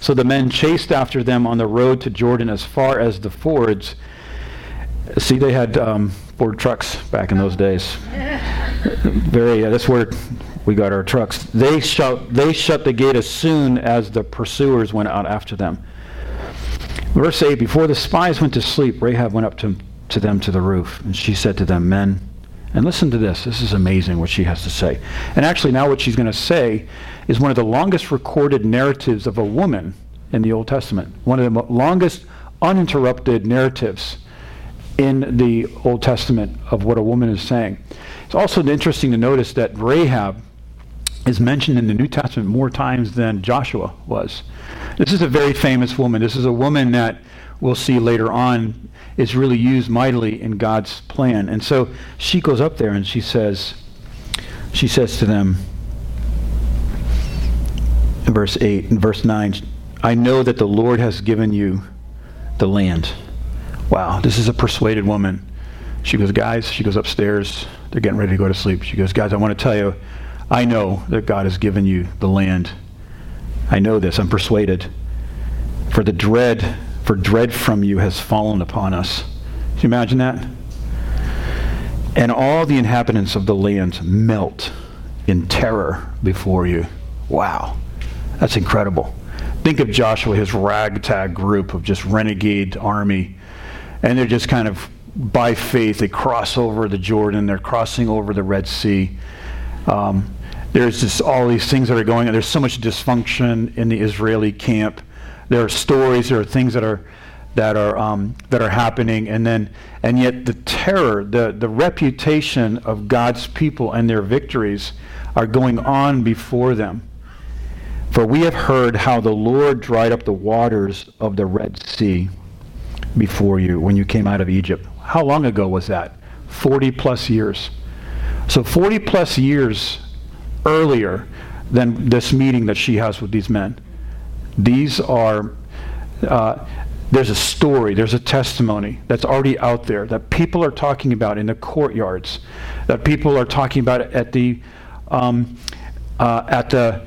So the men chased after them on the road to Jordan as far as the fords. See, they had um, Ford trucks back in those days. Very, uh, that's where we got our trucks. They shut, they shut the gate as soon as the pursuers went out after them. Verse 8 Before the spies went to sleep, Rahab went up to, to them to the roof, and she said to them, Men, and listen to this. This is amazing what she has to say. And actually, now what she's going to say is one of the longest recorded narratives of a woman in the Old Testament. One of the longest uninterrupted narratives in the Old Testament of what a woman is saying. It's also interesting to notice that Rahab is mentioned in the New Testament more times than Joshua was. This is a very famous woman. This is a woman that we'll see later on is really used mightily in God's plan. And so she goes up there and she says, she says to them in verse 8 and verse 9, I know that the Lord has given you the land. Wow, this is a persuaded woman. She goes, guys, she goes upstairs. They're getting ready to go to sleep. She goes, guys, I want to tell you, I know that God has given you the land. I know this. I'm persuaded. For the dread for dread from you has fallen upon us. Can you imagine that? And all the inhabitants of the land melt in terror before you. Wow. That's incredible. Think of Joshua, his ragtag group of just renegade army. And they're just kind of, by faith, they cross over the Jordan. They're crossing over the Red Sea. Um, there's just all these things that are going on. There's so much dysfunction in the Israeli camp there are stories, there are things that are that are um, that are happening, and then and yet the terror, the the reputation of God's people and their victories are going on before them. For we have heard how the Lord dried up the waters of the Red Sea before you when you came out of Egypt. How long ago was that? 40 plus years. So 40 plus years earlier than this meeting that she has with these men. These are, uh, there's a story, there's a testimony that's already out there that people are talking about in the courtyards, that people are talking about at the, um, uh, at the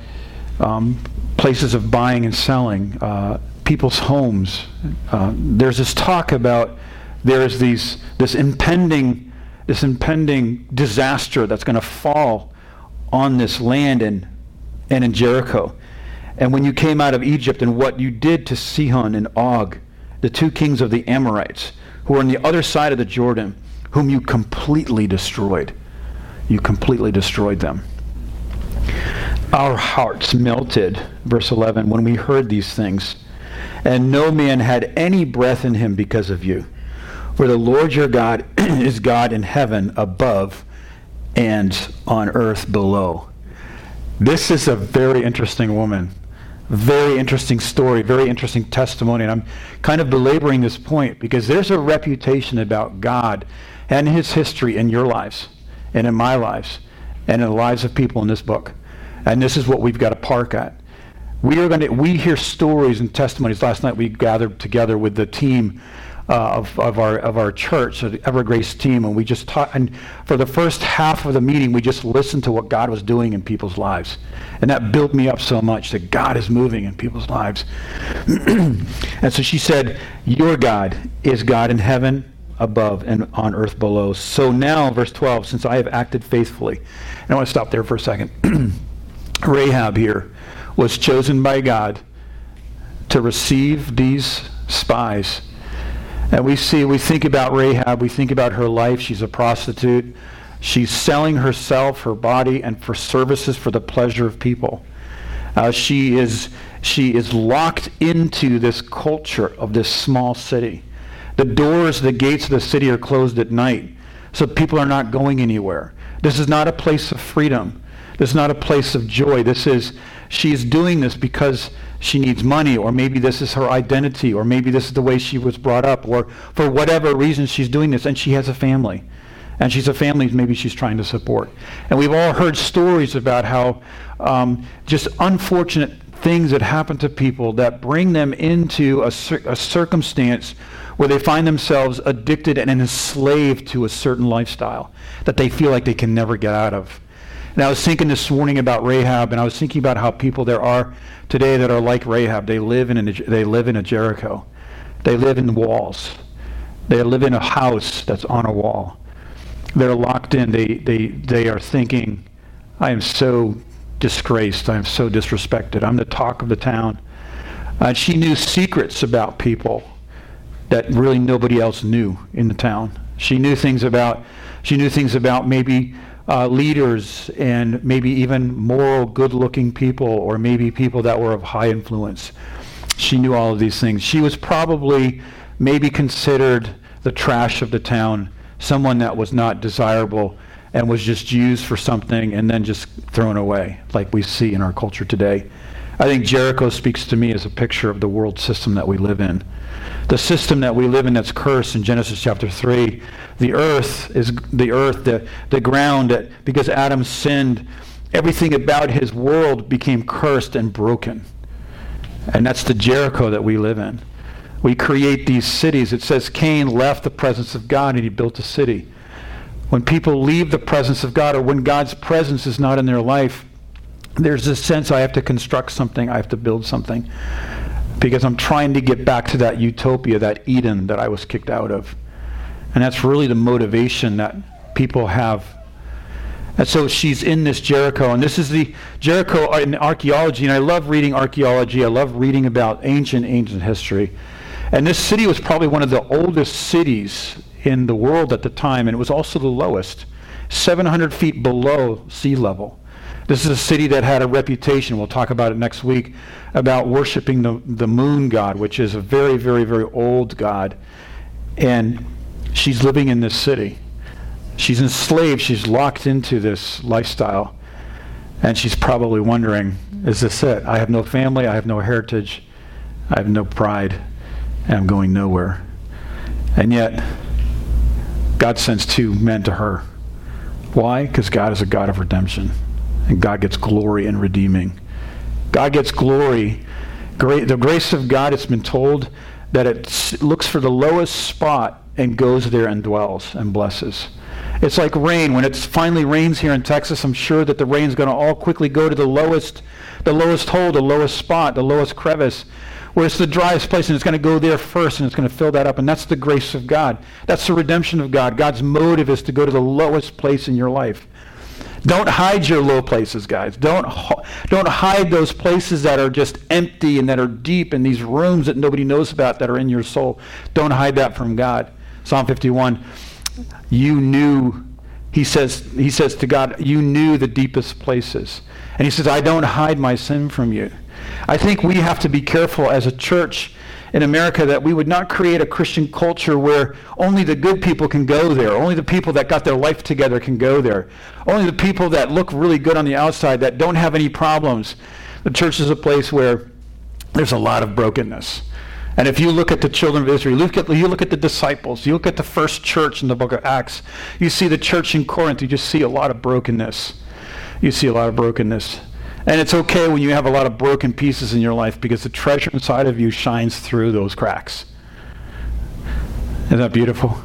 um, places of buying and selling, uh, people's homes. Uh, there's this talk about there's these, this impending, this impending disaster that's going to fall on this land and, and in Jericho and when you came out of Egypt and what you did to Sihon and Og, the two kings of the Amorites, who were on the other side of the Jordan, whom you completely destroyed. You completely destroyed them. Our hearts melted, verse 11, when we heard these things, and no man had any breath in him because of you. For the Lord your God is God in heaven above and on earth below. This is a very interesting woman. Very interesting story, very interesting testimony. And I'm kind of belaboring this point because there's a reputation about God and his history in your lives and in my lives and in the lives of people in this book. And this is what we've got to park at. We are going to we hear stories and testimonies. Last night we gathered together with the team uh, of, of, our, of our church, the Evergrace team, and we just taught, and for the first half of the meeting, we just listened to what God was doing in people's lives. And that built me up so much that God is moving in people's lives. and so she said, Your God is God in heaven above and on earth below. So now, verse 12, since I have acted faithfully, and I want to stop there for a second. Rahab here was chosen by God to receive these spies and we see, we think about Rahab, we think about her life. She's a prostitute. She's selling herself, her body, and for services for the pleasure of people. Uh, she, is, she is locked into this culture of this small city. The doors, the gates of the city are closed at night, so people are not going anywhere. This is not a place of freedom. This is not a place of joy. This is, she is doing this because she needs money, or maybe this is her identity, or maybe this is the way she was brought up, or for whatever reason she's doing this, and she has a family. And she's a family maybe she's trying to support. And we've all heard stories about how um, just unfortunate things that happen to people that bring them into a, cir- a circumstance where they find themselves addicted and enslaved to a certain lifestyle that they feel like they can never get out of. And I was thinking this morning about Rahab, and I was thinking about how people there are today that are like Rahab. They live in a, they live in a Jericho. They live in walls. They live in a house that's on a wall. They're locked in. They, they, they are thinking, I am so disgraced. I am so disrespected. I'm the talk of the town. Uh, she knew secrets about people that really nobody else knew in the town. She knew things about, she knew things about maybe uh, leaders and maybe even moral, good-looking people, or maybe people that were of high influence. She knew all of these things. She was probably maybe considered the trash of the town, someone that was not desirable and was just used for something and then just thrown away, like we see in our culture today. I think Jericho speaks to me as a picture of the world system that we live in. The system that we live in that's cursed in Genesis chapter 3. The earth is the earth, the, the ground, that because Adam sinned, everything about his world became cursed and broken. And that's the Jericho that we live in. We create these cities. It says Cain left the presence of God and he built a city. When people leave the presence of God or when God's presence is not in their life, there's this sense I have to construct something, I have to build something. Because I'm trying to get back to that utopia, that Eden that I was kicked out of. And that's really the motivation that people have. And so she's in this Jericho, and this is the Jericho in archaeology, and I love reading archaeology. I love reading about ancient, ancient history. And this city was probably one of the oldest cities in the world at the time, and it was also the lowest, 700 feet below sea level. This is a city that had a reputation, we'll talk about it next week, about worshiping the, the moon god, which is a very, very, very old god. And she's living in this city. She's enslaved, she's locked into this lifestyle. And she's probably wondering, is this it? I have no family, I have no heritage, I have no pride, and I'm going nowhere. And yet, God sends two men to her. Why? Because God is a God of redemption and God gets glory in redeeming. God gets glory. The grace of God, it's been told that it looks for the lowest spot and goes there and dwells and blesses. It's like rain. When it finally rains here in Texas, I'm sure that the rain's going to all quickly go to the lowest, the lowest hole, the lowest spot, the lowest crevice, where it's the driest place, and it's going to go there first, and it's going to fill that up. And that's the grace of God. That's the redemption of God. God's motive is to go to the lowest place in your life. Don't hide your low places, guys. Don't, don't hide those places that are just empty and that are deep in these rooms that nobody knows about that are in your soul. Don't hide that from God. Psalm 51, you knew, he says, he says to God, you knew the deepest places. And he says, I don't hide my sin from you. I think we have to be careful as a church in America that we would not create a Christian culture where only the good people can go there, only the people that got their life together can go there, only the people that look really good on the outside that don't have any problems. The church is a place where there's a lot of brokenness. And if you look at the children of Israel, look at, you look at the disciples, you look at the first church in the book of Acts, you see the church in Corinth, you just see a lot of brokenness. You see a lot of brokenness. And it's okay when you have a lot of broken pieces in your life because the treasure inside of you shines through those cracks. Isn't that beautiful?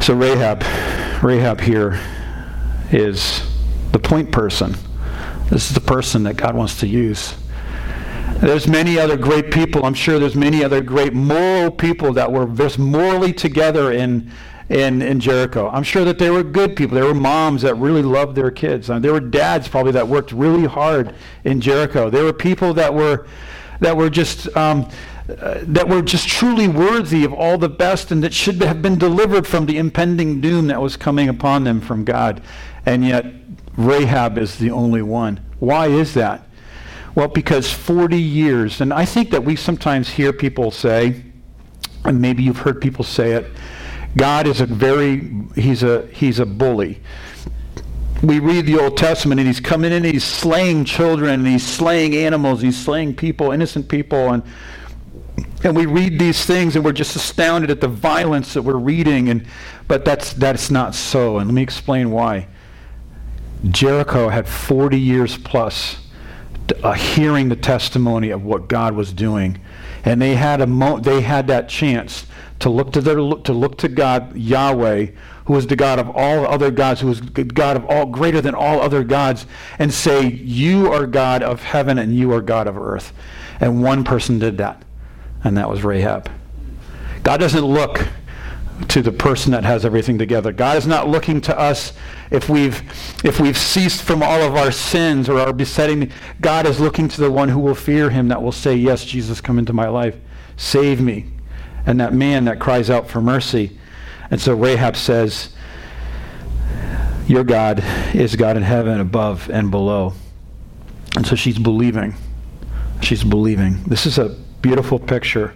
So Rahab, Rahab here is the point person. This is the person that God wants to use. There's many other great people. I'm sure there's many other great moral people that were just morally together in in, in Jericho. I'm sure that they were good people. There were moms that really loved their kids. Uh, there were dads probably that worked really hard in Jericho. There were people that were that were just um, uh, that were just truly worthy of all the best and that should have been delivered from the impending doom that was coming upon them from God. And yet Rahab is the only one. Why is that? Well, because 40 years, and I think that we sometimes hear people say, and maybe you've heard people say it, God is a very, he's a, he's a bully. We read the Old Testament and he's coming in and he's slaying children and he's slaying animals, he's slaying people, innocent people, and and we read these things and we're just astounded at the violence that we're reading and but that's that's not so. And let me explain why. Jericho had 40 years plus uh, hearing the testimony of what god was doing. And they had a mo- they had that chance to look to their to look to God Yahweh, who is the God of all other gods, who is God of all greater than all other gods, and say, "You are God of heaven and you are God of earth." And one person did that, and that was Rahab. God doesn't look to the person that has everything together. God is not looking to us if we've if we've ceased from all of our sins or our besetting. God is looking to the one who will fear him that will say, "Yes, Jesus, come into my life. Save me." And that man that cries out for mercy. And so Rahab says, "Your God is God in heaven above and below." And so she's believing. She's believing. This is a beautiful picture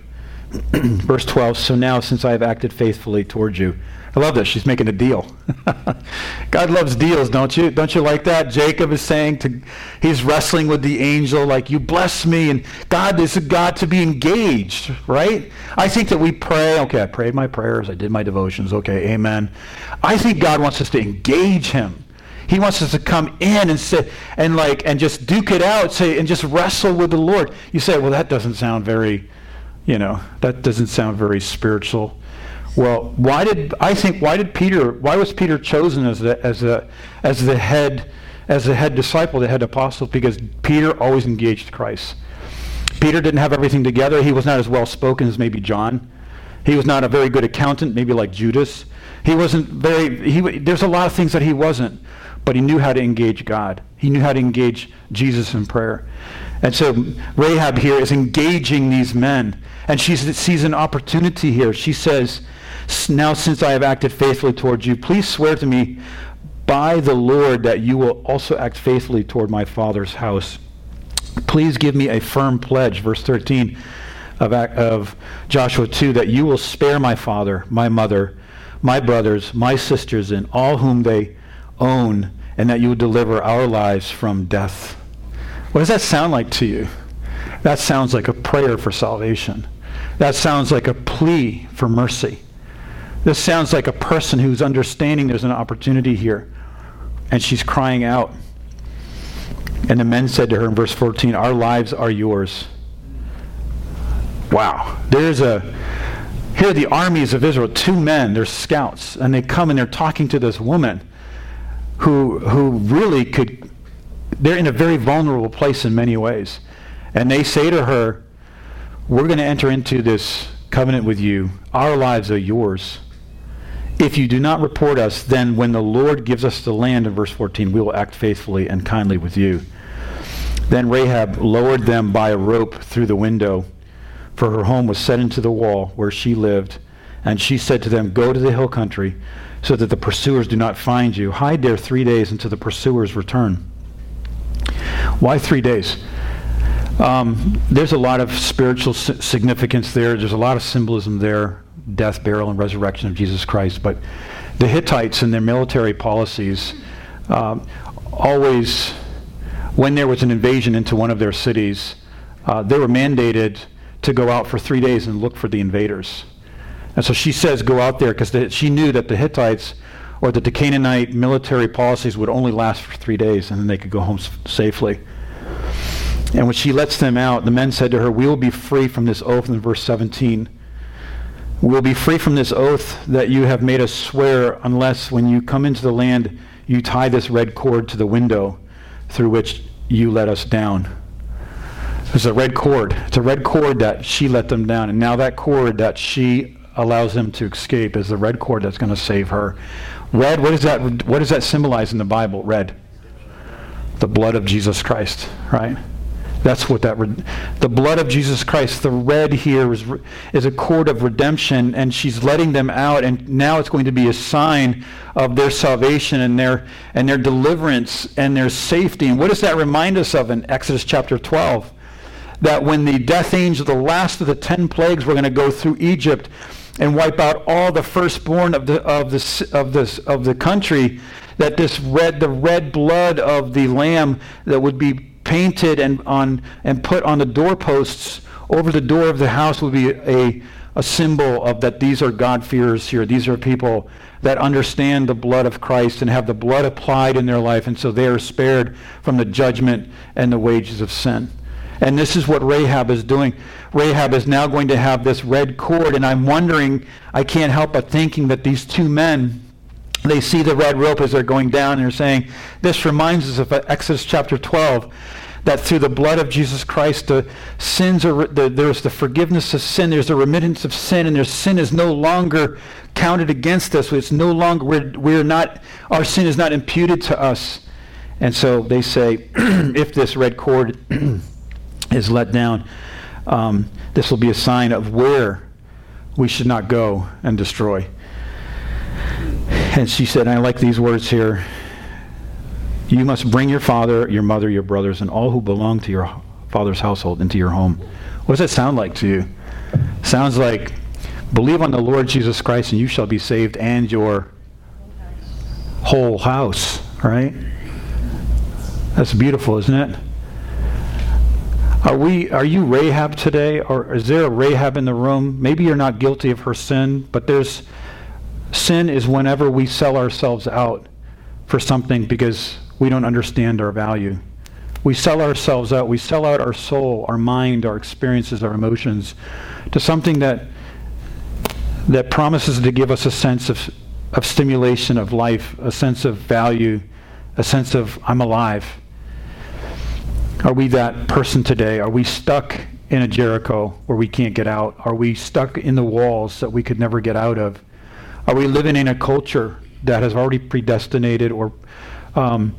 Verse 12, so now since I have acted faithfully towards you. I love this. She's making a deal. God loves deals, don't you? Don't you like that? Jacob is saying to, he's wrestling with the angel, like, you bless me. And God is a God to be engaged, right? I think that we pray, okay, I prayed my prayers, I did my devotions, okay, amen. I think God wants us to engage him. He wants us to come in and sit and like and just duke it out, say and just wrestle with the Lord. You say, well, that doesn't sound very you know, that doesn't sound very spiritual. Well, why did I think why did Peter why was Peter chosen as the as a as the head as the head disciple, the head apostle? Because Peter always engaged Christ. Peter didn't have everything together. He was not as well spoken as maybe John. He was not a very good accountant, maybe like Judas. He wasn't very he there's a lot of things that he wasn't, but he knew how to engage God. He knew how to engage Jesus in prayer. And so Rahab here is engaging these men. And she sees an opportunity here. She says, Now since I have acted faithfully towards you, please swear to me by the Lord that you will also act faithfully toward my father's house. Please give me a firm pledge, verse 13 of, of Joshua 2, that you will spare my father, my mother, my brothers, my sisters, and all whom they own, and that you will deliver our lives from death. What does that sound like to you? That sounds like a prayer for salvation. That sounds like a plea for mercy. This sounds like a person who's understanding there's an opportunity here. And she's crying out. And the men said to her in verse 14, Our lives are yours. Wow. There's a. Here are the armies of Israel, two men, they're scouts, and they come and they're talking to this woman who, who really could, they're in a very vulnerable place in many ways. And they say to her, we're going to enter into this covenant with you. Our lives are yours. If you do not report us, then when the Lord gives us the land, in verse 14, we will act faithfully and kindly with you. Then Rahab lowered them by a rope through the window, for her home was set into the wall where she lived. And she said to them, Go to the hill country, so that the pursuers do not find you. Hide there three days until the pursuers return. Why three days? Um, there's a lot of spiritual significance there. There's a lot of symbolism there death, burial, and resurrection of Jesus Christ. But the Hittites and their military policies um, always, when there was an invasion into one of their cities, uh, they were mandated to go out for three days and look for the invaders. And so she says, go out there because she knew that the Hittites or that the Canaanite military policies would only last for three days and then they could go home s- safely. And when she lets them out, the men said to her, We will be free from this oath in verse 17. Will be free from this oath that you have made us swear, unless when you come into the land, you tie this red cord to the window through which you let us down. There's a red cord. It's a red cord that she let them down. And now that cord that she allows them to escape is the red cord that's going to save her. Red, what, is that, what does that symbolize in the Bible? Red. The blood of Jesus Christ, right? That's what that, the blood of Jesus Christ, the red here is, is a cord of redemption, and she's letting them out, and now it's going to be a sign of their salvation and their, and their deliverance and their safety. And what does that remind us of in Exodus chapter 12? That when the death angel, the last of the ten plagues, were going to go through Egypt and wipe out all the firstborn of the, of the, of this, of the country, that this red, the red blood of the lamb that would be painted and, on, and put on the doorposts over the door of the house would be a, a symbol of that these are God-fearers here. These are people that understand the blood of Christ and have the blood applied in their life, and so they are spared from the judgment and the wages of sin. And this is what Rahab is doing. Rahab is now going to have this red cord, and I'm wondering, I can't help but thinking that these two men, they see the red rope as they're going down, and they're saying, this reminds us of Exodus chapter 12, that through the blood of Jesus Christ, the sins are, the, there's the forgiveness of sin, there's the remittance of sin, and their sin is no longer counted against us. It's no longer, we're, we're not, our sin is not imputed to us. And so they say, if this red cord is let down, um, this will be a sign of where we should not go and destroy. And she said, I like these words here. You must bring your father, your mother, your brothers, and all who belong to your father's household into your home. What does that sound like to you? Sounds like believe on the Lord Jesus Christ and you shall be saved and your whole house, right? That's beautiful, isn't it? Are we are you Rahab today or is there a Rahab in the room? Maybe you're not guilty of her sin, but there's sin is whenever we sell ourselves out for something because we don't understand our value. We sell ourselves out. We sell out our soul, our mind, our experiences, our emotions to something that that promises to give us a sense of, of stimulation of life, a sense of value, a sense of I'm alive. Are we that person today? Are we stuck in a Jericho where we can't get out? Are we stuck in the walls that we could never get out of? Are we living in a culture that has already predestinated or um,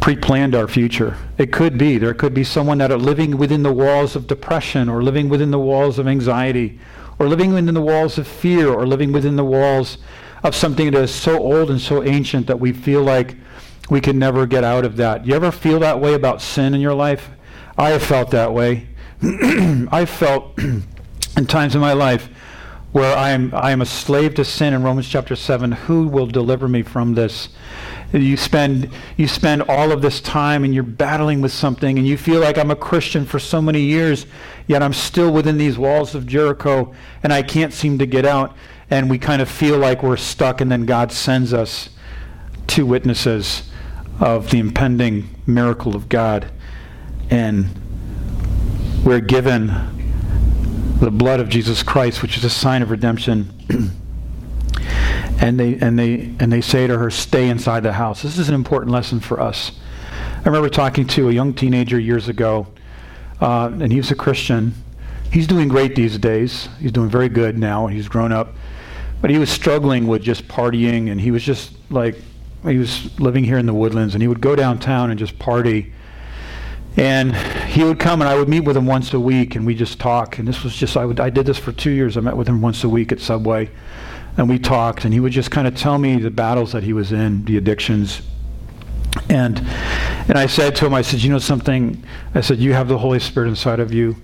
pre-planned our future? It could be. There could be someone that are living within the walls of depression or living within the walls of anxiety or living within the walls of fear or living within the walls of something that is so old and so ancient that we feel like we can never get out of that. You ever feel that way about sin in your life? I have felt that way. I felt in times in my life where I am I am a slave to sin in Romans chapter 7. Who will deliver me from this? You spend you spend all of this time and you're battling with something and you feel like I'm a Christian for so many years, yet I'm still within these walls of Jericho and I can't seem to get out and we kind of feel like we're stuck and then God sends us two witnesses of the impending miracle of God. And we're given the blood of Jesus Christ, which is a sign of redemption. and they and they and they say to her, "Stay inside the house." This is an important lesson for us. I remember talking to a young teenager years ago, uh, and he was a Christian. He's doing great these days. He's doing very good now. He's grown up, but he was struggling with just partying, and he was just like he was living here in the woodlands, and he would go downtown and just party. And he would come, and I would meet with him once a week, and we just talk. And this was just I would I did this for two years. I met with him once a week at Subway, and we talked. And he would just kind of tell me the battles that he was in, the addictions. And and I said to him, I said, you know something? I said, you have the Holy Spirit inside of you.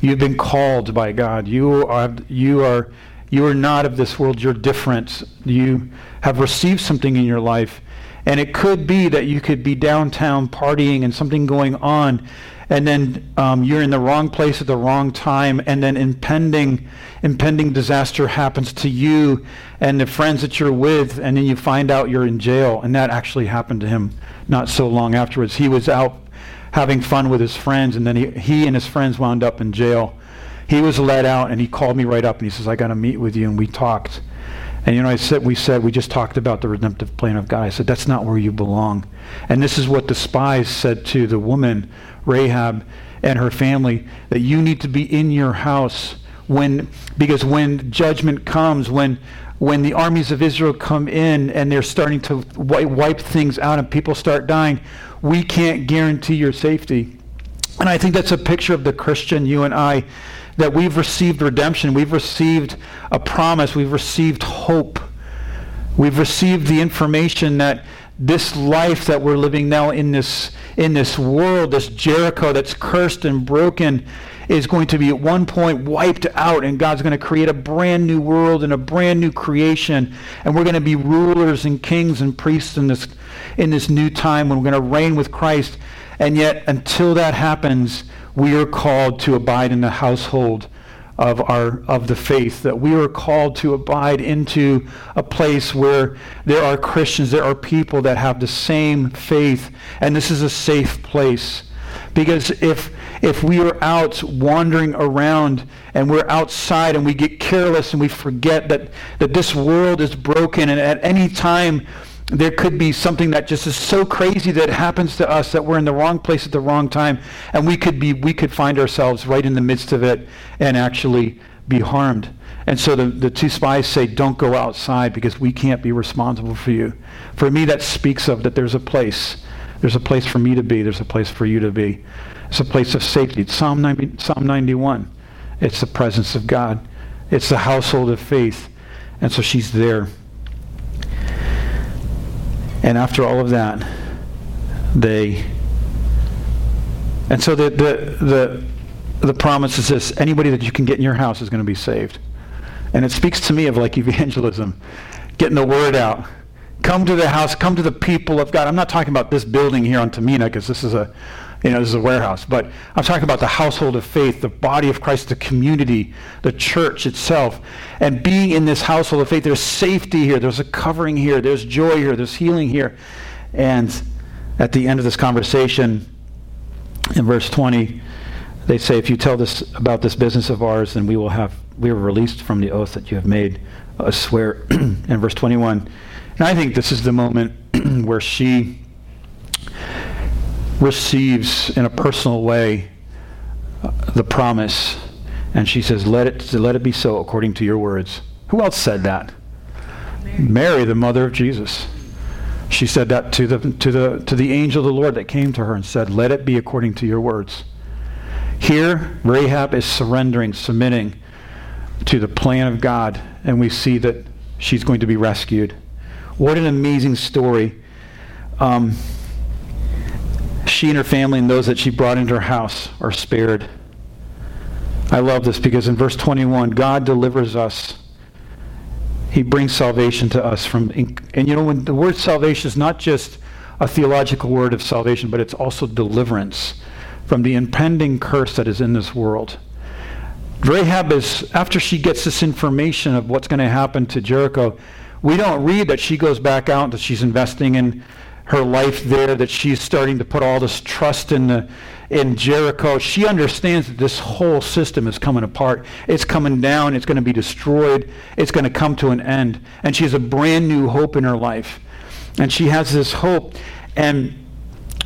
You've been called by God. You are you are you are not of this world. You're different. You have received something in your life. And it could be that you could be downtown partying and something going on, and then um, you're in the wrong place at the wrong time, and then impending, impending disaster happens to you and the friends that you're with, and then you find out you're in jail. And that actually happened to him not so long afterwards. He was out having fun with his friends, and then he, he and his friends wound up in jail he was let out and he called me right up and he says, I got to meet with you. And we talked. And you know, I said, we said, we just talked about the redemptive plan of God. I said, that's not where you belong. And this is what the spies said to the woman, Rahab, and her family, that you need to be in your house when, because when judgment comes, when, when the armies of Israel come in and they're starting to wipe, things out and people start dying, we can't guarantee your safety. And I think that's a picture of the Christian, you and I, that we've received redemption, we've received a promise, we've received hope. We've received the information that this life that we're living now in this in this world, this Jericho that's cursed and broken, is going to be at one point wiped out, and God's going to create a brand new world and a brand new creation, and we're going to be rulers and kings and priests in this in this new time when we're going to reign with Christ. And yet, until that happens, we are called to abide in the household of our of the faith that we are called to abide into a place where there are Christians there are people that have the same faith and this is a safe place. Because if, if we are out wandering around and we're outside and we get careless and we forget that, that this world is broken and at any time there could be something that just is so crazy that happens to us that we're in the wrong place at the wrong time and we could be we could find ourselves right in the midst of it and actually be harmed. And so the, the two spies say don't go outside because we can't be responsible for you. For me that speaks of that there's a place. There's a place for me to be. There's a place for you to be. It's a place of safety. It's psalm, 90, psalm 91 it's the presence of god. It's the household of faith. And so she's there and after all of that, they. And so the, the, the, the promise is this anybody that you can get in your house is going to be saved. And it speaks to me of like evangelism, getting the word out. Come to the house, come to the people of God. I'm not talking about this building here on Tamina because this is a you know, this is a warehouse. But I'm talking about the household of faith, the body of Christ, the community, the church itself. And being in this household of faith, there's safety here, there's a covering here, there's joy here, there's healing here. And at the end of this conversation, in verse 20, they say, if you tell this about this business of ours, then we will have, we are released from the oath that you have made I swear. in verse 21. And I think this is the moment where she receives in a personal way uh, the promise and she says let it let it be so according to your words. Who else said that? Mary, mary the mother of jesus. She said that to the to the to the angel of the lord that came to her and said let it be according to your words. Here rahab is surrendering submitting to the plan of god and we see that she's going to be rescued. What an amazing story. Um, she and her family and those that she brought into her house are spared. I love this because in verse 21, God delivers us. He brings salvation to us from, and you know, when the word salvation is not just a theological word of salvation, but it's also deliverance from the impending curse that is in this world. Rahab is, after she gets this information of what's going to happen to Jericho, we don't read that she goes back out, that she's investing in her life there, that she's starting to put all this trust in the in Jericho. She understands that this whole system is coming apart. It's coming down. It's going to be destroyed. It's going to come to an end. And she has a brand new hope in her life. And she has this hope. And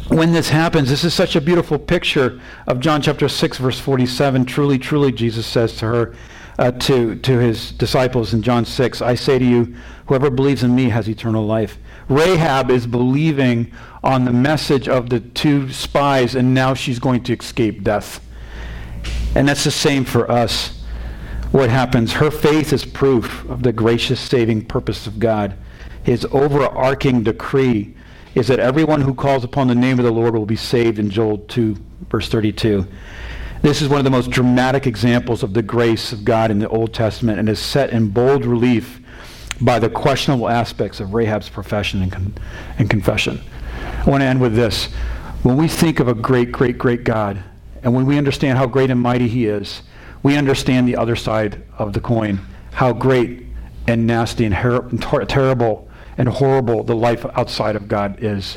when this happens, this is such a beautiful picture of John chapter 6, verse 47. Truly, truly, Jesus says to her, uh, to, to his disciples in John 6, I say to you, whoever believes in me has eternal life. Rahab is believing on the message of the two spies, and now she's going to escape death. And that's the same for us. What happens? Her faith is proof of the gracious saving purpose of God. His overarching decree is that everyone who calls upon the name of the Lord will be saved in Joel 2, verse 32. This is one of the most dramatic examples of the grace of God in the Old Testament and is set in bold relief by the questionable aspects of Rahab's profession and, con- and confession. I want to end with this. When we think of a great, great, great God, and when we understand how great and mighty he is, we understand the other side of the coin, how great and nasty and, her- and ter- terrible and horrible the life outside of God is.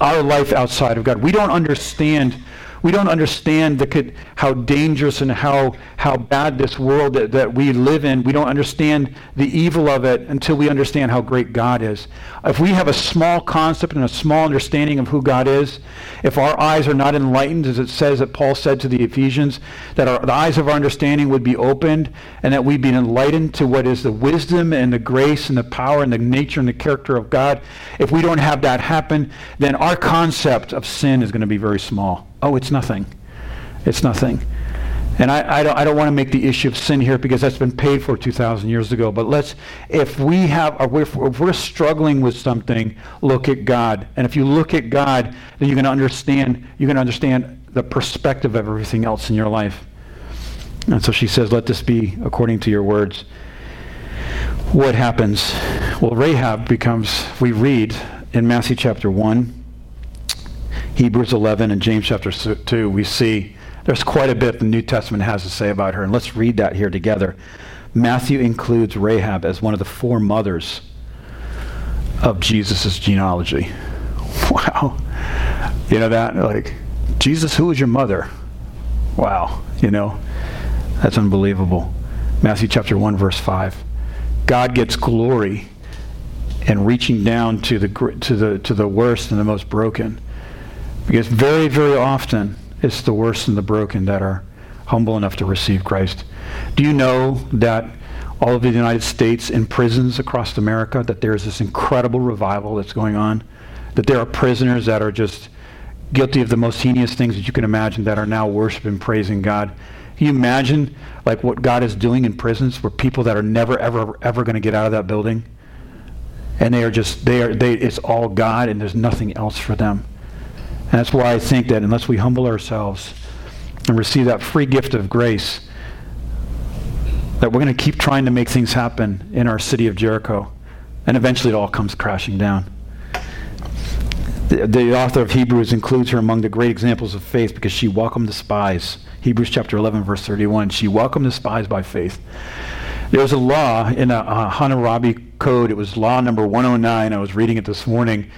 Our life outside of God. We don't understand we don't understand the, how dangerous and how, how bad this world that, that we live in. We don't understand the evil of it until we understand how great God is. If we have a small concept and a small understanding of who God is, if our eyes are not enlightened, as it says that Paul said to the Ephesians, that our, the eyes of our understanding would be opened and that we'd be enlightened to what is the wisdom and the grace and the power and the nature and the character of God, if we don't have that happen, then our concept of sin is going to be very small. Oh, it's nothing. It's nothing. And I, I, don't, I don't want to make the issue of sin here because that's been paid for 2,000 years ago. But let's, if we have, if we're struggling with something, look at God. And if you look at God, then you're going to understand, you're going to understand the perspective of everything else in your life. And so she says, let this be according to your words. What happens? Well, Rahab becomes, we read in Matthew chapter 1, Hebrews 11 and James chapter 2, we see there's quite a bit the New Testament has to say about her. And let's read that here together. Matthew includes Rahab as one of the four mothers of Jesus' genealogy. Wow. You know that? Like, Jesus, who is your mother? Wow, you know, that's unbelievable. Matthew chapter 1, verse 5. God gets glory in reaching down to the, to the, to the worst and the most broken. Because very, very often, it's the worst and the broken that are humble enough to receive Christ. Do you know that all of the United States in prisons across America, that there's this incredible revival that's going on? That there are prisoners that are just guilty of the most heinous things that you can imagine that are now worshiping, praising God. Can you imagine like what God is doing in prisons for people that are never, ever, ever going to get out of that building? And they are just, they are, they, it's all God and there's nothing else for them. And that's why I think that unless we humble ourselves and receive that free gift of grace, that we're going to keep trying to make things happen in our city of Jericho. And eventually it all comes crashing down. The, the, author of Hebrews includes her among the great examples of faith because she welcomed the spies. Hebrews chapter 11, verse 31. She welcomed the spies by faith. There was a law in a, a Hammurabi code. It was law number 109. I was reading it this morning.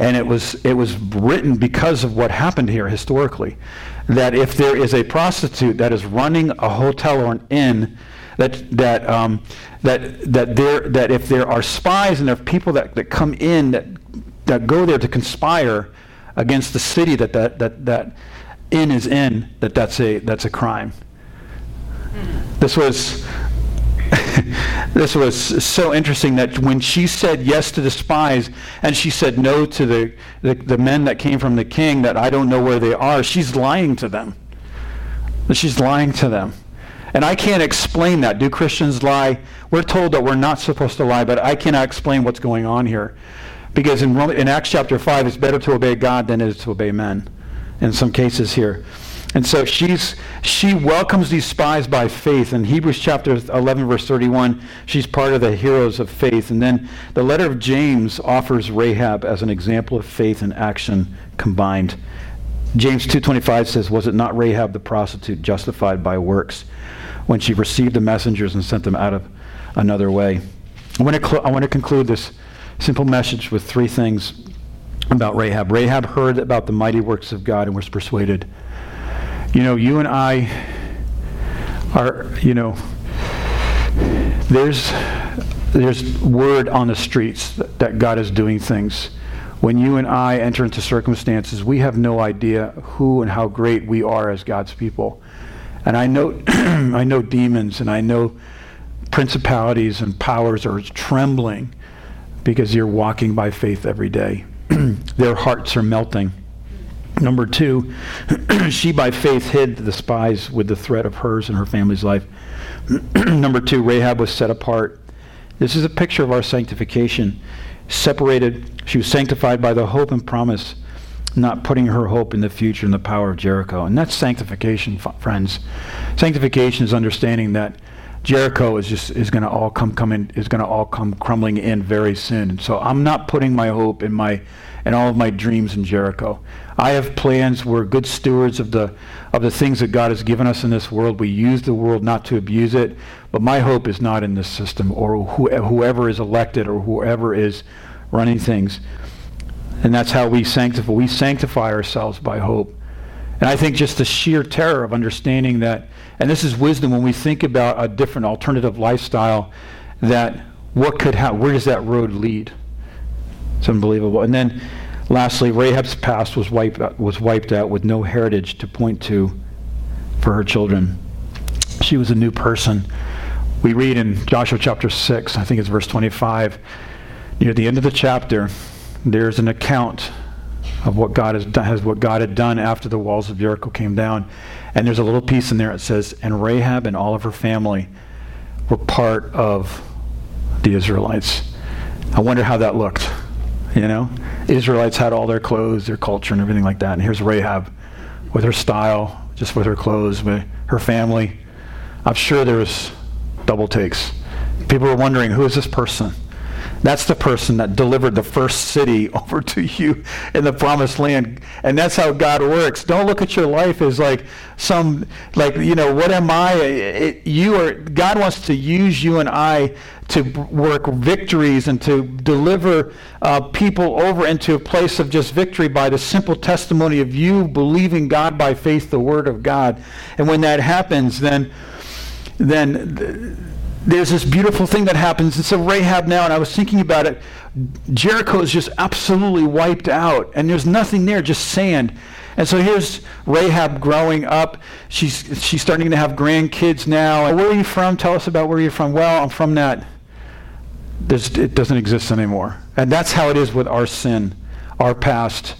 And it was, it was written because of what happened here historically. That if there is a prostitute that is running a hotel or an inn, that, that, um, that, that, there, that if there are spies and there are people that, that come in that that go there to conspire against the city that that, that, that inn is in, that that's a, that's a crime. This was this was so interesting that when she said yes to the spies and she said no to the, the, the, men that came from the king that I don't know where they are, she's lying to them. She's lying to them. And I can't explain that. Do Christians lie? We're told that we're not supposed to lie, but I cannot explain what's going on here. Because in, in Acts chapter 5, it's better to obey God than it is to obey men in some cases here. And so she's, she welcomes these spies by faith. In Hebrews chapter 11, verse 31, she's part of the heroes of faith. And then the letter of James offers Rahab as an example of faith and action combined. James 2.25 says, Was it not Rahab the prostitute justified by works when she received the messengers and sent them out of another way? I want to, cl- I want to conclude this simple message with three things about Rahab. Rahab heard about the mighty works of God and was persuaded. You know, you and I are, you know, there's there's word on the streets that, God is doing things. When you and I enter into circumstances, we have no idea who and how great we are as God's people. And I know I know demons and I know principalities and powers are trembling because you're walking by faith every day. Their hearts are melting. Number two, she by faith hid the spies with the threat of hers and her family's life. Number two, Rahab was set apart. This is a picture of our sanctification. Separated, she was sanctified by the hope and promise, not putting her hope in the future and the power of Jericho. And that's sanctification, friends. Sanctification is understanding that Jericho is just is going to all come coming is going to all come crumbling in very soon. And so I'm not putting my hope in my and all of my dreams in Jericho. I have plans. We're good stewards of the of the things that God has given us in this world. We use the world not to abuse it. But my hope is not in this system or who, whoever is elected or whoever is running things. And that's how we sanctify. We sanctify ourselves by hope. And I think just the sheer terror of understanding that and this is wisdom when we think about a different alternative lifestyle that what could happen, where does that road lead? It's unbelievable. And then lastly, Rahab's past was wiped out, was wiped out with no heritage to point to for her children. She was a new person. We read in Joshua chapter 6, I think it's verse 25, near the end of the chapter, there's an account of what God has done, has what God had done after the walls of Jericho came down. And there's a little piece in there that says, and Rahab and all of her family were part of the Israelites. I wonder how that looked. You know, Israelites had all their clothes, their culture, and everything like that. And here's Rahab with her style, just with her clothes, with her family. I'm sure there was double takes. People were wondering, who is this person? That's the person that delivered the first city over to you in the promised land. And that's how God works. Don't look at your life as like some, like, you know, what am I? It, you are, God wants to use you and I to work victories and to deliver uh, people over into a place of just victory by the simple testimony of you believing God by faith, the Word of God. And when that happens, then, then, there's this beautiful thing that happens. It's a Rahab now, and I was thinking about it. Jericho is just absolutely wiped out, and there's nothing there, just sand. And so here's Rahab growing up. She's, she's starting to have grandkids now. Where are you from? Tell us about where you're from. Well, I'm from that. There's, it doesn't exist anymore. And that's how it is with our sin, our past,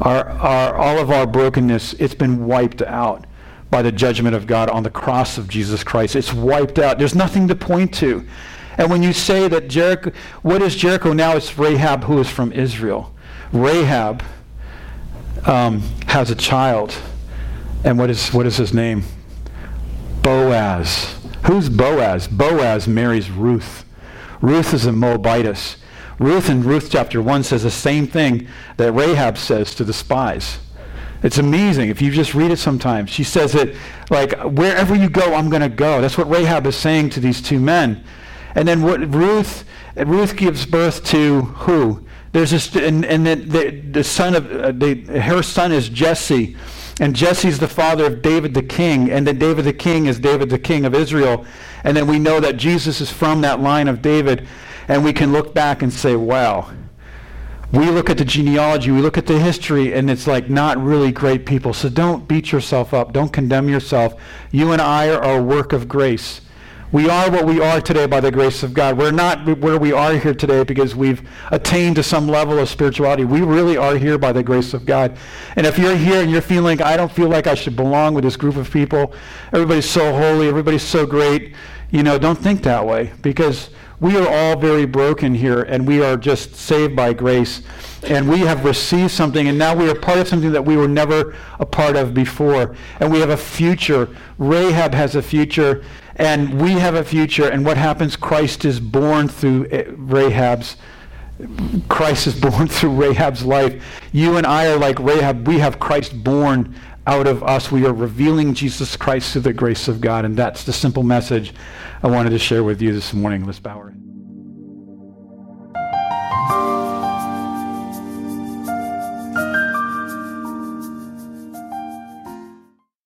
our, our, all of our brokenness. It's been wiped out by the judgment of God on the cross of Jesus Christ. It's wiped out. There's nothing to point to. And when you say that Jericho, what is Jericho now? It's Rahab who is from Israel. Rahab um, has a child. And what is, what is his name? Boaz. Who's Boaz? Boaz marries Ruth. Ruth is a Moabitess. Ruth in Ruth chapter 1 says the same thing that Rahab says to the spies. It's amazing if you just read it sometimes. She says it like, wherever you go, I'm going to go. That's what Rahab is saying to these two men. And then what Ruth, Ruth gives birth to who? There's this, and, and the, the, the son of, uh, the, her son is Jesse. And Jesse's the father of David the king. And then David the king is David the king of Israel. And then we know that Jesus is from that line of David. And we can look back and say, wow, we look at the genealogy, we look at the history, and it's like not really great people. So don't beat yourself up. Don't condemn yourself. You and I are a work of grace. We are what we are today by the grace of God. We're not where we are here today because we've attained to some level of spirituality. We really are here by the grace of God. And if you're here and you're feeling I don't feel like I should belong with this group of people, everybody's so holy, everybody's so great, you know, don't think that way because we are all very broken here, and we are just saved by grace. And we have received something, and now we are part of something that we were never a part of before. And we have a future. Rahab has a future, and we have a future. And what happens? Christ is born through eh, Rahab's. Christ is born through Rahab's life. You and I are like Rahab. We have Christ born out of us. We are revealing Jesus Christ through the grace of God. And that's the simple message I wanted to share with you this morning. Let's bow